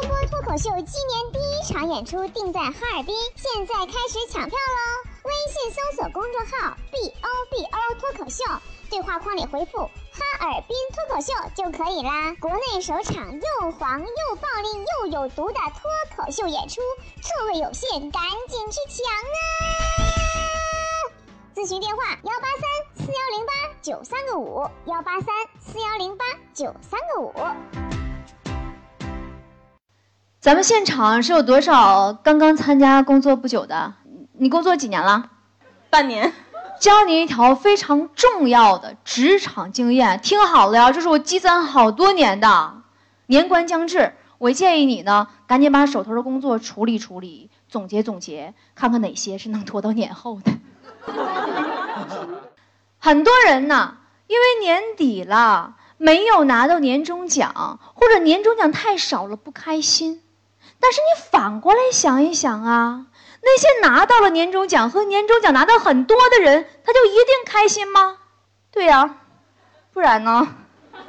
波波脱口秀今年第一场演出定在哈尔滨，现在开始抢票喽！微信搜索公众号 “b o b o 脱口秀”，对话框里回复“哈尔滨脱口秀”就可以啦。国内首场又黄又暴力又有毒的脱口秀演出，座位有限，赶紧去抢啊！咨询电话：幺八三四幺零八九三个五，幺八三四幺零八九三个五。咱们现场是有多少刚刚参加工作不久的？你工作几年了？半年。教你一条非常重要的职场经验，听好了呀，这是我积攒好多年的。年关将至，我建议你呢，赶紧把手头的工作处理处理，总结总结，看看哪些是能拖到年后的。很多人呢，因为年底了没有拿到年终奖，或者年终奖太少了不开心。但是你反过来想一想啊，那些拿到了年终奖和年终奖拿到很多的人，他就一定开心吗？对呀，不然呢？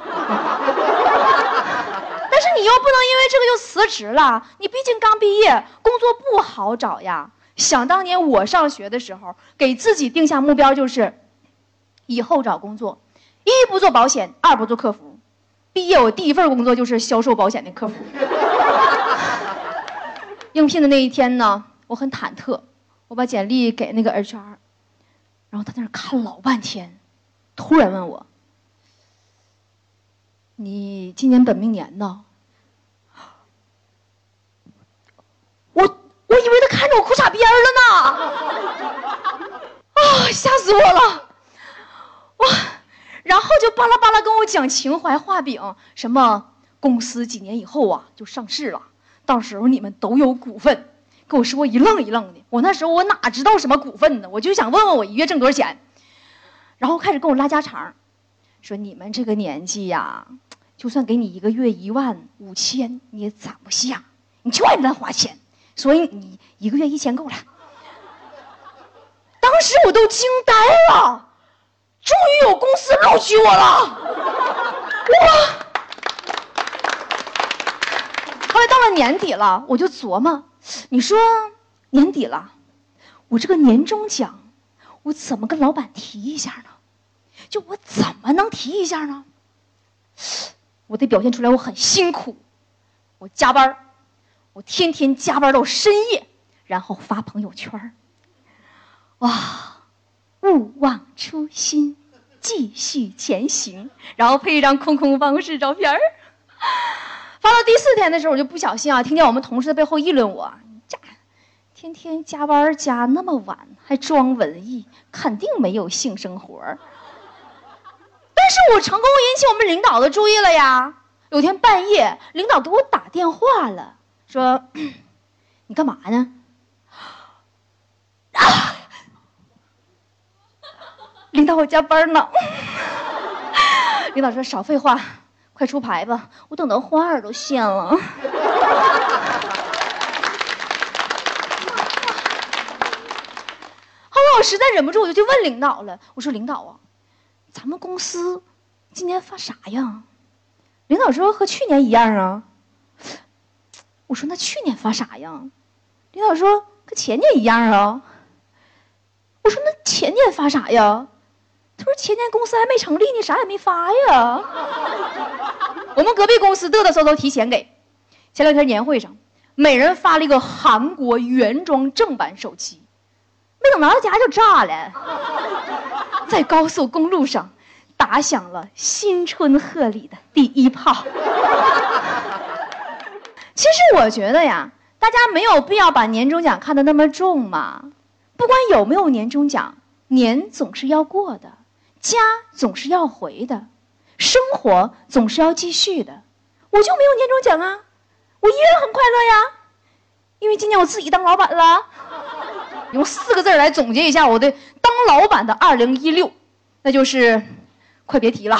但是你又不能因为这个就辞职了，你毕竟刚毕业，工作不好找呀。想当年我上学的时候，给自己定下目标就是，以后找工作，一不做保险，二不做客服。毕业我第一份工作就是销售保险的客服。应聘的那一天呢，我很忐忑，我把简历给那个 HR，然后他在那看老半天，突然问我：“你今年本命年呢？”我我以为他看着我裤衩边了呢，啊，吓死我了！哇，然后就巴拉巴拉跟我讲情怀画饼，什么公司几年以后啊就上市了。到时候你们都有股份，跟我说一愣一愣的。我那时候我哪知道什么股份呢？我就想问问我一月挣多少钱，然后开始跟我拉家常，说你们这个年纪呀，就算给你一个月一万五千，你也攒不下，你就爱乱花钱，所以你一个月一千够了。当时我都惊呆了，终于有公司录取我了，哇！后来年底了，我就琢磨，你说年底了，我这个年终奖，我怎么跟老板提一下呢？就我怎么能提一下呢？我得表现出来我很辛苦，我加班我天天加班到深夜，然后发朋友圈哇，勿忘初心，继续前行，然后配一张空空办公室照片儿。发到第四天的时候，我就不小心啊，听见我们同事在背后议论我：“这，天天加班加那么晚，还装文艺，肯定没有性生活。”但是我成功引起我们领导的注意了呀。有天半夜，领导给我打电话了，说：“你干嘛呢？”啊！领导，我加班呢。领导说：“少废话。”快出牌吧！我等到花儿都谢了。后来我实在忍不住，我就去问领导了。我说：“领导啊，咱们公司今年发啥呀？”领导说：“和去年一样啊。”我说：“那去年发啥呀？”领导说：“跟前年一样啊。”我说：“那前年发啥呀？”他说：“前年公司还没成立呢，啥也没发呀。”我们隔壁公司嘚嘚瑟瑟提前给。前两天年会上，每人发了一个韩国原装正版手机，没等拿到家就炸了，在高速公路上打响了新春贺礼的第一炮。其实我觉得呀，大家没有必要把年终奖看得那么重嘛。不管有没有年终奖，年总是要过的。家总是要回的，生活总是要继续的。我就没有年终奖啊，我依然很快乐呀，因为今年我自己当老板了。用四个字来总结一下我的当老板的二零一六，那就是快别提了。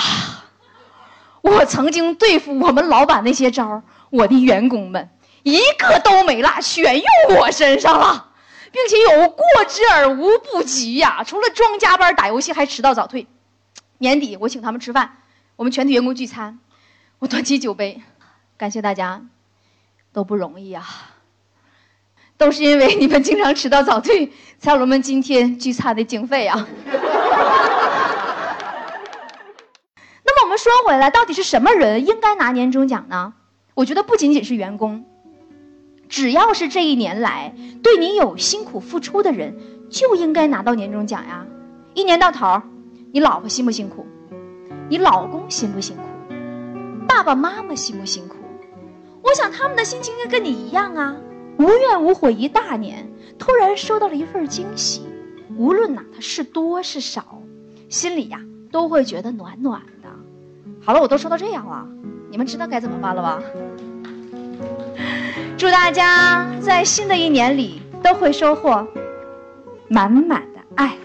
我曾经对付我们老板那些招我的员工们一个都没落，全用我身上了。并且有过之而无不及呀！除了装加班、打游戏，还迟到早退。年底我请他们吃饭，我们全体员工聚餐，我端起酒杯，感谢大家。都不容易啊，都是因为你们经常迟到早退，才有了我们今天聚餐的经费啊。那么我们说回来，到底是什么人应该拿年终奖呢？我觉得不仅仅是员工，只要是这一年来对你有辛苦付出的人，就应该拿到年终奖呀。一年到头，你老婆辛不辛苦？你老公辛不辛苦？爸爸妈妈辛不辛苦？我想他们的心情应该跟你一样啊，无怨无悔一大年，突然收到了一份惊喜，无论哪它是多是少，心里呀都会觉得暖暖的。好了，我都说到这样了，你们知道该怎么办了吧？祝大家在新的一年里都会收获满满的爱。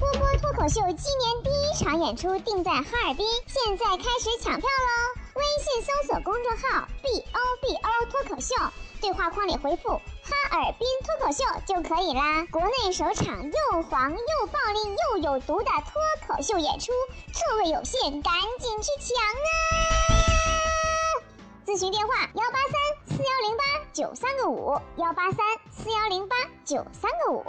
波波脱口秀今年第一场演出定在哈尔滨，现在开始抢票喽！微信搜索公众号 “b o b o 脱口秀”，对话框里回复“哈尔滨脱口秀”就可以啦。国内首场又黄又暴力又有毒的脱口秀演出，座位有限，赶紧去抢啊！咨询电话：幺八三四幺零八九三个五，幺八三四幺零八九三个五。